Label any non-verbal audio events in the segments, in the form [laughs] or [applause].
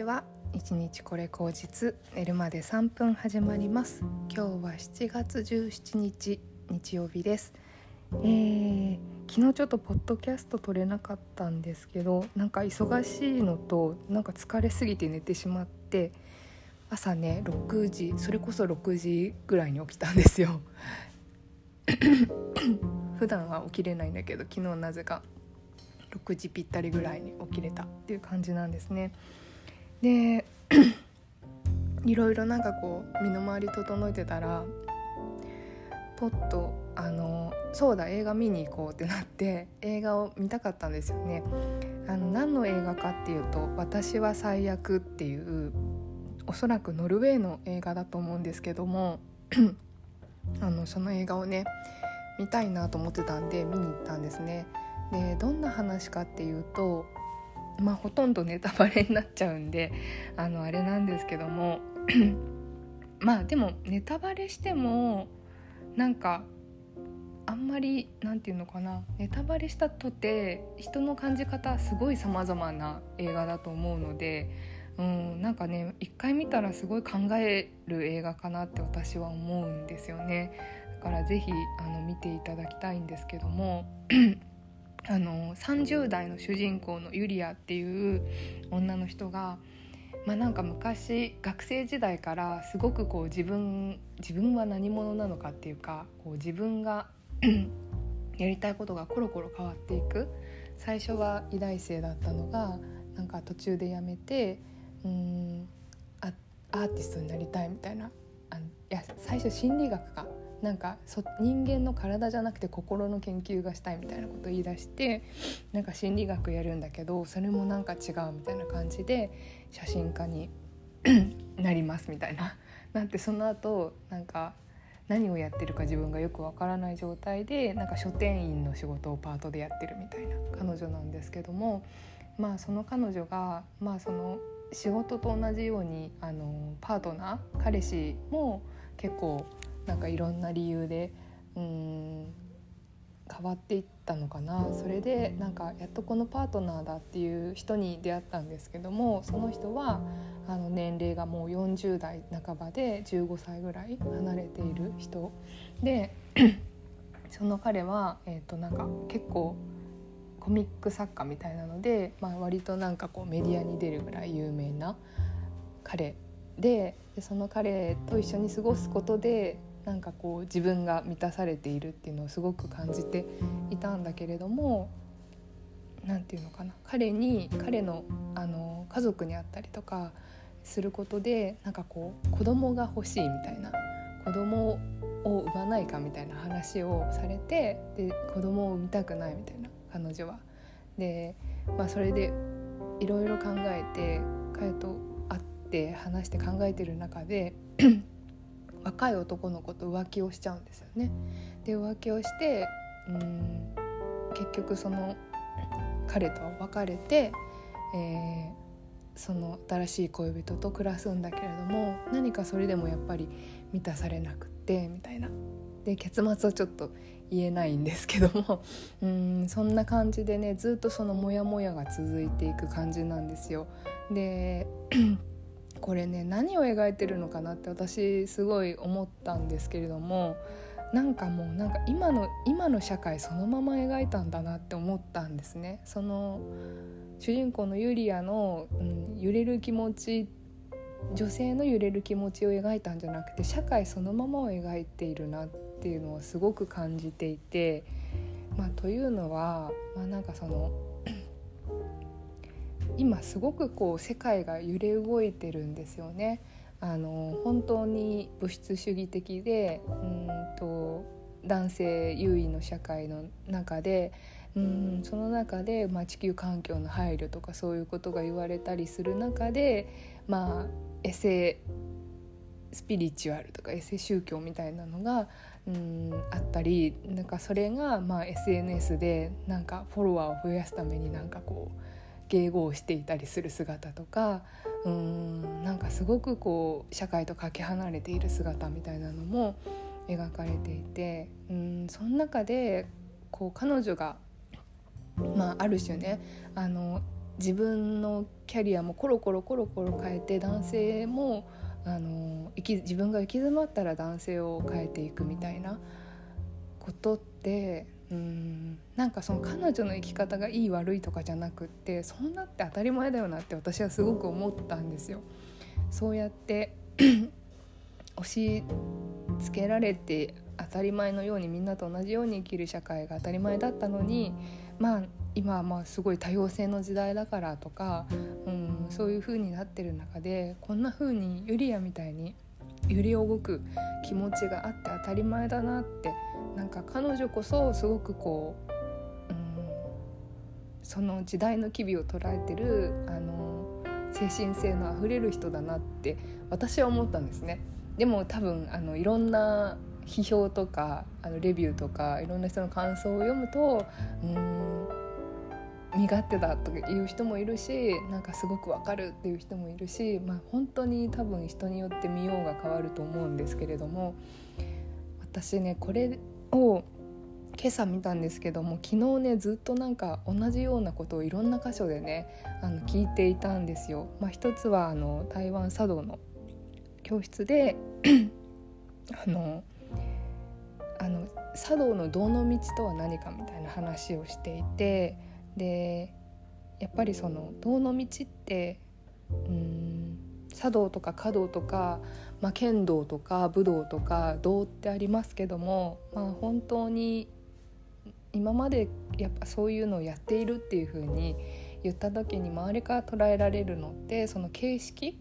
ちは一日これ口実寝るまで3分始まります。今日は7月17日日曜日です。えー、昨日ちょっとポッドキャスト撮れなかったんですけどなんか忙しいのとなんか疲れすぎて寝てしまって朝ね6時それこそ6時ぐらいに起きたんですよ。[coughs] 普段は起きれないんだけど昨日なぜか6時ぴったりぐらいに起きれたっていう感じなんですね。で [clears throat] いろいろなんかこう身の回り整えてたらポッとあのそうだ映画見に行こうってなって映画を見たかったんですよね。あの何の映画かっていうと「私は最悪」っていうおそらくノルウェーの映画だと思うんですけども [clears throat] あのその映画をね見たいなと思ってたんで見に行ったんですね。でどんな話かっていうとまあほとんどネタバレになっちゃうんであのあれなんですけども [clears throat] まあでもネタバレしてもなんかあんまりなんていうのかなネタバレしたとて人の感じ方すごい様々な映画だと思うので、うん、なんかね一回見たらすごい考える映画かなって私は思うんですよね。だから是非あの見ていただきたいんですけども [clears throat] あの30代の主人公のユリアっていう女の人が、まあ、なんか昔学生時代からすごくこう自分自分は何者なのかっていうかこう自分が [clears throat] やりたいことがコロコロ変わっていく。最初は医大生だったのがなんか途中でやめてうんアーティストになりたいみたいな。あいや最初心理学か。なんかそ人間の体じゃなくて心の研究がしたいみたいなことを言い出してなんか心理学やるんだけどそれもなんか違うみたいな感じで写真家に [clears throat] なりますみたいな。なんてその後なんか何をやってるか自分がよくわからない状態でなんか書店員の仕事をパートでやってるみたいな彼女なんですけどもまあその彼女がまあその仕事と同じようにあのパートナー彼氏も結構なんかいろんな理由でうん変わっていったのかな。それでなんかやっとこのパートナーだっていう人に出会ったんですけどもその人はあの年齢がもう40代半ばで15歳ぐらい離れている人。で [clears throat] その彼は、えー、となんか結構コミック作家みたいなので、まあ、割となんかこうメディアに出るぐらい有名な彼ででその彼と一緒に過ごすことでなんかこう自分が満たされているっていうのをすごく感じていたんだけれども何て言うのかな彼に彼のあの家族に会ったりとかすることでなんかこう子供が欲しいみたいな子供を産まないかみたいな話をされてで子供を産みたくないみたいな彼女は。で、まあ、それでいろいろ考えて彼と会って話して考えてる中で若い男の子と浮気をしちゃうんですよね。で浮気をしてうん結局その彼とは別れて、えー、その新しい恋人と暮らすんだけれども何かそれでもやっぱり満たされなくってみたいな。で結末はちょっと言えないんですけども [laughs] うんそんな感じでねずっとそのモヤモヤが続いていく感じなんですよ。でこれね何を描いてるのかなって私すごい思ったんですけれどもなんかもうなんか今の今の社会そのまま描いたんだなって思ったんですね。その主人公のユリアの、うん、揺れる気持ち女性の揺れる気持ちを描いたんじゃなくて社会そのままを描いているなっていうのをすごく感じていて、まあ、というのは、まあ、なんかその今すごくこう世界が揺れ動いてるんですよね。あの本当に物質主義的でうんと男性優位の社会の中でうんその中で、まあ、地球環境の配慮とかそういうことが言われたりする中で、まあ、エセスピリチュアルとかエセ宗教みたいなのがうんあったりなんかそれが、まあ、SNS でなんかフォロワーを増やすためになんかこう迎合していたりする姿とかうんなんかすごくこう社会とかけ離れている姿みたいなのも描かれていてうんその中でこう彼女が、まあ、ある種ねあの自分のキャリアもコロコロコロコロ変えて男性もあの生き自分が行き詰まったら男性を変えていくみたいなことってうんなんかその彼女の生き方がいい悪いとかじゃなくってそうなって当たり前だよなって私はすごく思ったんですよ。そうやって [clears throat] 押し付けられて当たり前のようにみんなと同じように生きる社会が当たり前だったのにまあ今はまあすごい多様性の時代だからとか、うん、そういう風になってる中でこんな風にユリアみたいに揺れ動く気持ちがあって当たり前だなってなんか彼女こそすごくこう、うん、その時代の機微を捉えてるあの精神性のあふれる人だなって私は思ったんですね。でも多分あのいろんな批評とかあのレビューとかいろんな人の感想を読むとうん身勝手だという人もいるしなんかすごくわかるっていう人もいるし、まあ、本当に多分人によって見ようが変わると思うんですけれども私ねこれを今朝見たんですけども昨日ねずっとなんか同じようなことをいろんな箇所でねあの聞いていたんですよ。まあ、一つはあの台湾茶道の教室で [clears throat] あのあの茶道の道の道とは何かみたいな話をしていてでやっぱりその道の道ってうん茶道とか華道とか、まあ、剣道とか武道とか道ってありますけども、まあ、本当に今までやっぱそういうのをやっているっていう風に言った時に周りから捉えられるのってその形式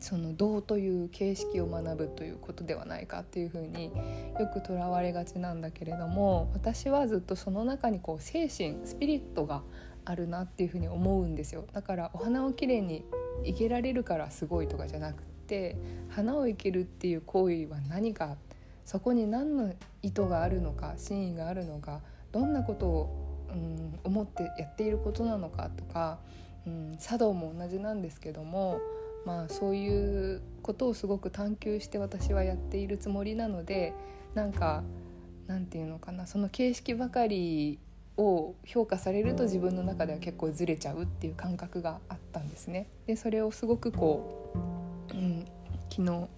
その道という形式を学ぶということではないかっていうふうによくとらわれがちなんだけれども私はずっとその中にこう精神スピリットがあるなっていうふうに思うんですよ。だからお花をきれいに生けられるからすごいとかじゃなくて花を生けるっていう行為は何かそこに何の意図があるのか真意があるのかどんなことを、うん、思ってやっていることなのかとか、うん、茶道も同じなんですけどもまあそういうことをすごく探求して私はやっているつもりなのでなんかなんていうのかなその形式ばかりを評価されると自分の中では結構ずれちゃうっていう感覚があったんですね。でそれをすごくこう、ん、昨日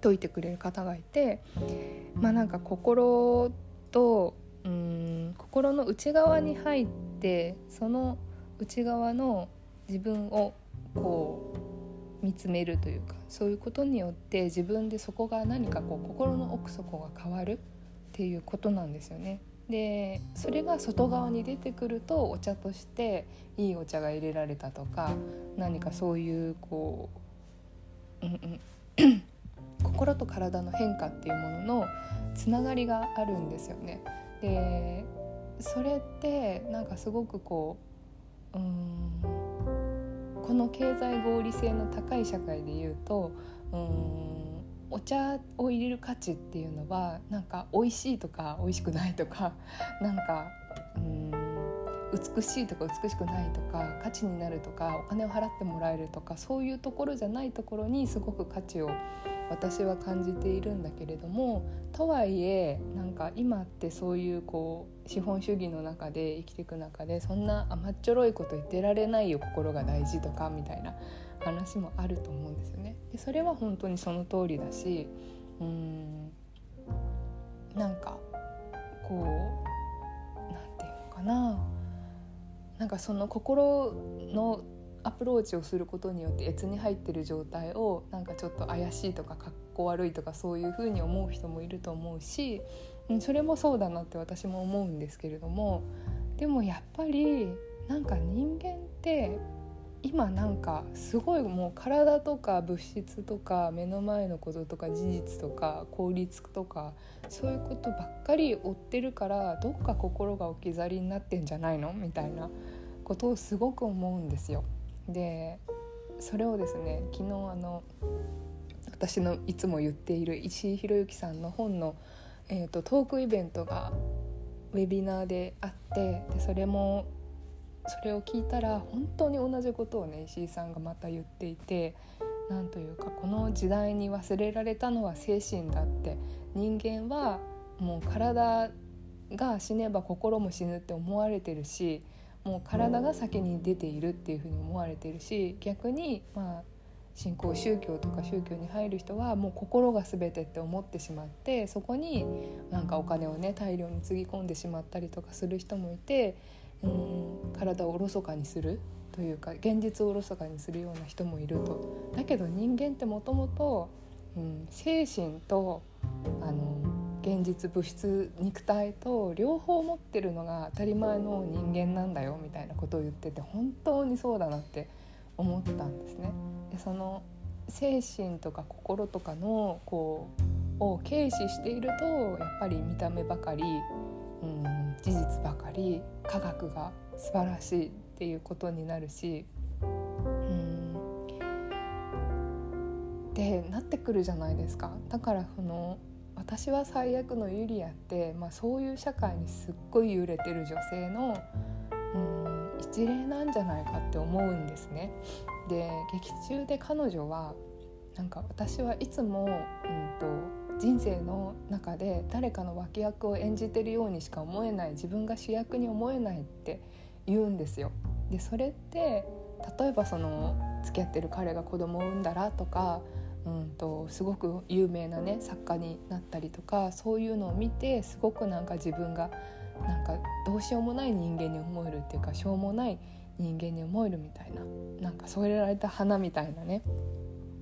解いてくれる方がいてまあなんか心とうん心の内側に入ってその内側の自分をこう見つめるというかそういうことによって自分でそこが何かこう心の奥底が変わるっていうことなんですよね。でそれが外側に出てくるとお茶としていいお茶が入れられたとか何かそういうこう、うんうん、心と体の変化っていうもののつながりがあるんですよね。でそれってなんかすごくこううんこの経済合理性の高い社会でいうとうんお茶を入れる価値っていうのはなんか美味しいとか美味しくないとかなんかうん美しいとか美しくないとか価値になるとかお金を払ってもらえるとかそういうところじゃないところにすごく価値を私は感じているんだけれどもとはいえなんか今ってそういうこう資本主義の中で生きていく中でそんな甘っちょろいこと言ってられないよ心が大事とかみたいな話もあると思うんですよね。でそれは本当にその通りだしうんなんかこうなんていうのかななんかその心のアプローチをすることによって越に入ってる状態をなんかちょっと怪しいとかかっこ悪いとかそういうふうに思う人もいると思うしそれもそうだなって私も思うんですけれどもでもやっぱりなんか人間って今なんかすごいもう体とか物質とか目の前のこととか事実とか効率とかそういうことばっかり追ってるからどっか心が置き去りになってんじゃないの？みたいなことをすごく思うんですよ。でそれをですね昨日あの私のいつも言っている石井宏之さんの本の、えーと、トークイベントがウェビナーであってでそれもそれを聞いたら本当に同じことをね石井さんがまた言っていてなんというかこの時代に忘れられたのは精神だって人間はもう体が死ねば心も死ぬって思われてるしもう体が先に出ているっていうふうに思われてるし逆にまあ信仰宗教とか宗教に入る人はもう心が全てって思ってしまってそこになんかお金をね大量につぎ込んでしまったりとかする人もいてうん体をおろそかにするというか現実をおろそかにするような人もいると。だけど人間ってもともと精神とあの現実物質肉体と両方持ってるのが当たり前の人間なんだよみたいなことを言ってて本当にそうだなって思ったんですね。でその精神とか心とかのこうを軽視しているとやっぱり見た目ばかり、うん、事実ばかり科学が素晴らしいっていうことになるし、うん、でなってくるじゃないですか。だからその私は最悪のユリアって、まあ、そういう社会にすっごい揺れてる女性のうん一例なんじゃないかって思うんですね。で劇中で彼女はなんか私はいつも、うんと、人生の中で誰かの脇役を演じてるようにしか思えない自分が主役に思えないって言うんですよ。でそれって例えばその付き合ってる彼が子供を産んだらとかうんとすごく有名なね作家になったりとかそういうのを見てすごくなんか自分がなんかどうしようもない人間に思えるっていうかしょうもない人間に思えるみたいななんか添えられた花みたいなね、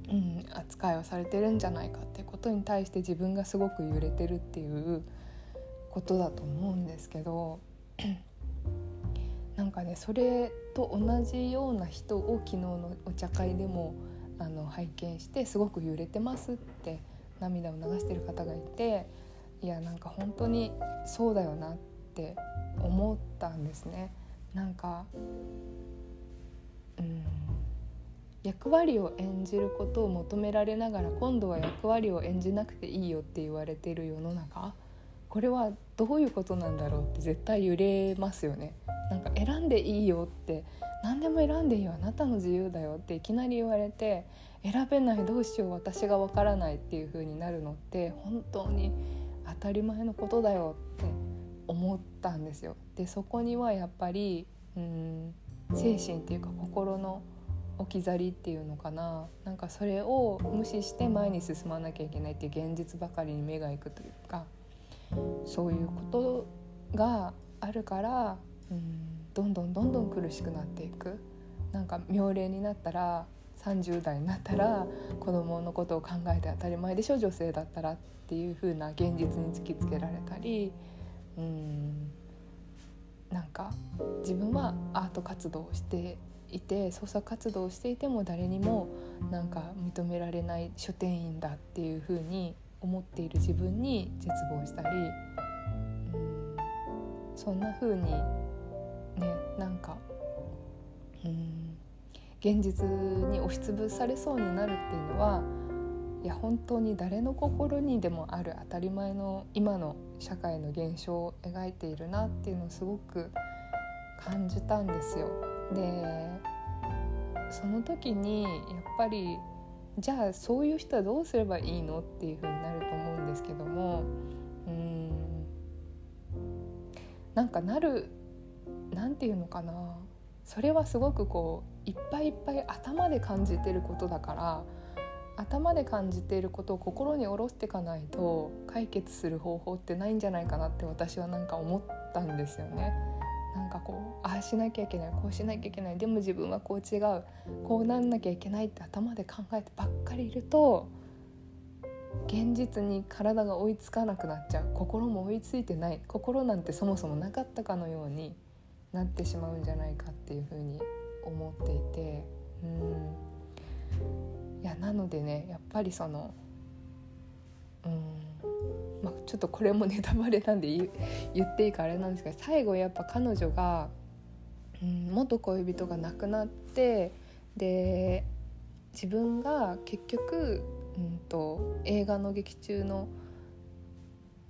うん、扱いをされてるんじゃないかってことに対して自分がすごく揺れてるっていうことだと思うんですけど [clears throat] なんかねそれと同じような人を昨日のお茶会でもあの拝見してすごく揺れてますって涙を流してる方がいていやなんか本当にそうだよなって思ったんですね。なんかうん役割を演じることを求められながら今度は役割を演じなくていいよって言われている世の中？これはどういうことなんだろうって絶対揺れますよね。なんか選んでいいよって何でも選んでいいよあなたの自由だよっていきなり言われて選べないどうしよう私がわからないっていう風になるのって本当に当たり前のことだよって思ったんですよ。でそこにはやっぱりうん精神っていうか心の置き去りっていうのかな。なんかそれを無視して前に進まなきゃいけないっていう現実ばかりに目がいくというか。そういうことがあるからうんどんどんどんどん苦しくなっていく。なんか妙齢になったら30代になったら子供のことを考えて当たり前でしょ女性だったらっていう風な現実に突きつけられたり。うんなんか自分はアート活動をしていて創作活動をしていても誰にもなんか認められない書店員だっていう風に思っている自分に絶望したりうんそんな風にねなんかうん現実に押しつぶされそうになるっていうのはいや本当に誰の心にでもある当たり前の今の社会の現象を描いているなっていうのをすごく感じたんですよ。でその時にやっぱりじゃあそういう人はどうすればいいのっていうふうになると思うんですけどもうんなんかなる何て言うのかなそれはすごくこういっぱいいっぱい頭で感じてることだから頭で感じていることを心に下ろしていかないと解決する方法ってないんじゃないかなって私はなんか思ったんですよね。なんかこうああしなきゃいけないこうしなきゃいけないでも自分はこう違うこうなんなきゃいけないって頭で考えてばっかりいると現実に体が追いつかなくなっちゃう。心も追いついてない。心なんてそもそもなかったかのようになってしまうんじゃないかっていうふうに思っていて。うん。いやなのでねやっぱりそのうん。まあ、ちょっとこれもネタバレなんで言っていいかあれなんですけど最後やっぱ彼女が、うん、元恋人が亡くなってで自分が結局、うんと映画の劇中の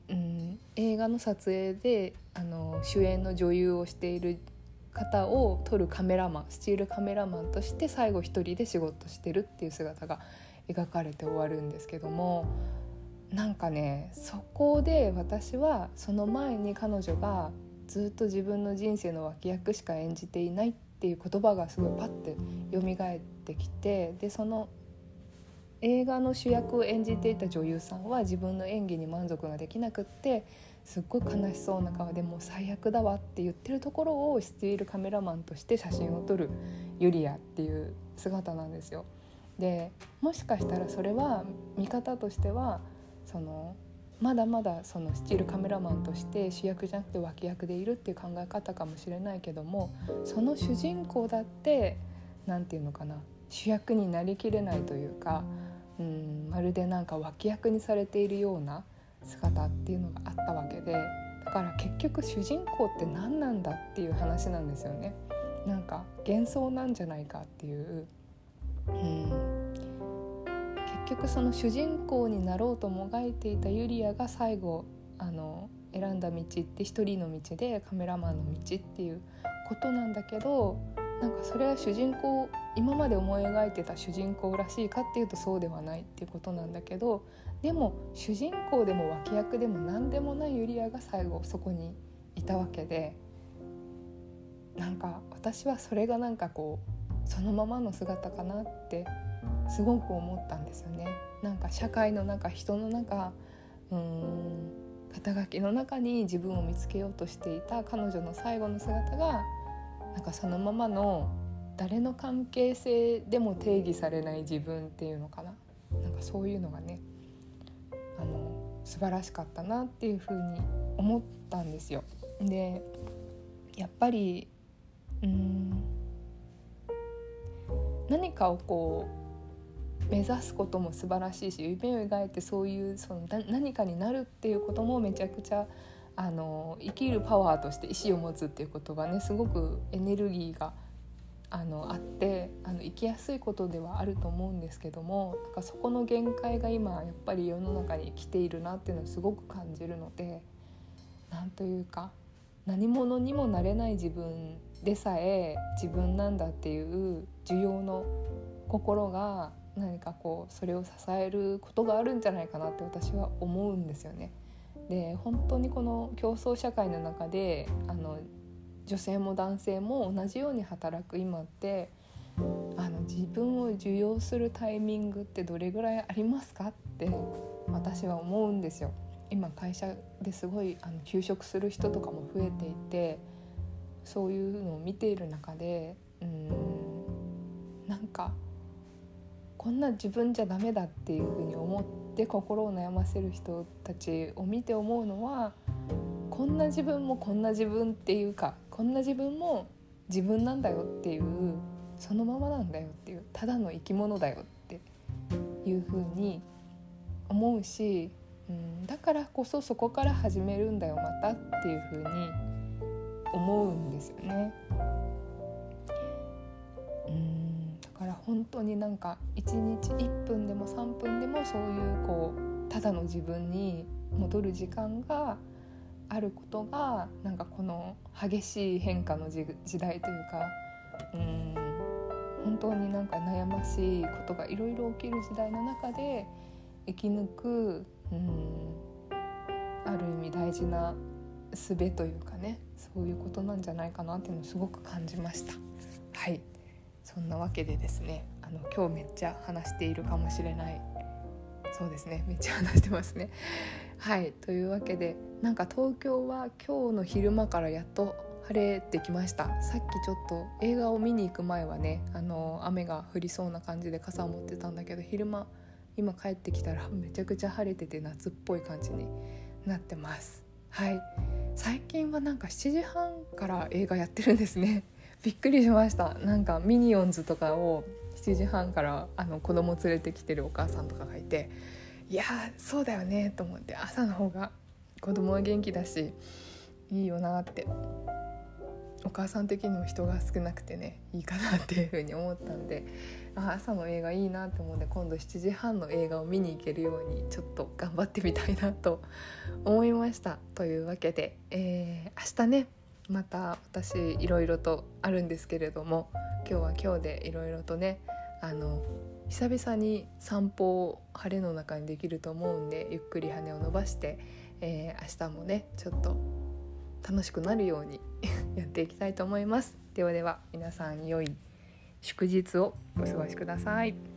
うん、映画の撮影であの主演の女優をしている方を撮るカメラマンスチールカメラマンとして最後一人で仕事してるっていう姿が描かれて終わるんですけどもなんかねそこで私はその前に彼女がずっと自分の人生の脇役しか演じていないっていう言葉がすごいパッて蘇ってきてでその映画の主役を演じていた女優さんは自分の演技に満足ができなくってすっごい悲しそうな顔でもう最悪だわって言ってるところをスティールカメラマンとして写真を撮るユリアっていう姿なんですよ。でもしかしたらそれは見方としてはそのまだまだそのスチールカメラマンとして主役じゃなくて脇役でいるっていう考え方かもしれないけどもその主人公だって何て言うのかな主役になりきれないというかうんまるでなんか脇役にされているような姿っていうのがあったわけでだから結局主人公って何なんだっていう話なんですよね。なんか幻想なんじゃないかっていううん局その主人公になろうともがいていたユリアが最後あの選んだ道って一人の道でカメラマンの道っていうことなんだけどなんかそれは主人公今まで思い描いてた主人公らしいかっていうとそうではないっていうことなんだけどでも主人公でも脇役でも何でもないユリアが最後そこにいたわけでなんか私はそれがなんかこうそのままの姿かなってすごく思ったんですよね。なんか社会の中人の中うーん肩書きの中に自分を見つけようとしていた彼女の最後の姿がなんかそのままの誰の関係性でも定義されない自分っていうのかななんかそういうのがねあの素晴らしかったなっていうふうに思ったんですよ。でやっぱりうん何かをこう目指すことも素晴らしいし夢を描いてそういうその何かになるっていうこともめちゃくちゃあの生きるパワーとして意志を持つっていうことがねすごくエネルギーがあのあってあの生きやすいことではあると思うんですけどもなんかそこの限界が今やっぱり世の中に来ているなっていうのをすごく感じるのでなんというか何者にもなれない自分でさえ自分なんだっていう需要の心が何かこうそれを支えることがあるんじゃないかなって私は思うんですよね。で本当にこの競争社会の中であの女性も男性も同じように働く今ってあの自分を受容するタイミングってどれぐらいありますかって私は思うんですよ。今会社ですごいあの休職する人とかも増えていてそういうのを見ている中でうんなんかこんな自分じゃダメだっていうふうに思って心を悩ませる人たちを見て思うのはこんな自分もこんな自分っていうかこんな自分も自分なんだよっていうそのままなんだよっていうただの生き物だよっていうふうに思うし、うん、だからこそそこから始めるんだよまたっていうふうに思うんですよね。本当になんか1日1分でも3分でもそういうこうただの自分に戻る時間があることがなんかこの激しい変化の時代というかうん本当になんか悩ましいことがいろいろ起きる時代の中で生き抜くうんある意味大事な術というかねそういうことなんじゃないかなっていうのをすごく感じました。はいそんなわけでですねあの今日めっちゃ話しているかもしれない。そうですねめっちゃ話してますね。はいというわけでなんか東京は今日の昼間からやっと晴れてきました。さっきちょっと映画を見に行く前はねあの雨が降りそうな感じで傘を持ってたんだけど昼間今帰ってきたらめちゃくちゃ晴れてて夏っぽい感じになってます。はい。最近はなんか7時半から映画やってるんですね。びっくりしました。なんかミニオンズとかを7時半からあの子供連れてきてるお母さんとかがいていやそうだよねと思って朝の方が子供は元気だしいいよなってお母さん的にも人が少なくてねいいかなっていう風に思ったんであ朝の映画いいなって思うんで今度7時半の映画を見に行けるようにちょっと頑張ってみたいなと思いました。というわけで、えー、明日ねまた私いろいろとあるんですけれども今日は今日でいろいろとねあの久々に散歩を晴れの中にできると思うんでゆっくり羽を伸ばして、えー、明日もねちょっと楽しくなるように [laughs] やっていきたいと思いますではでは皆さん良い祝日をお過ごしください。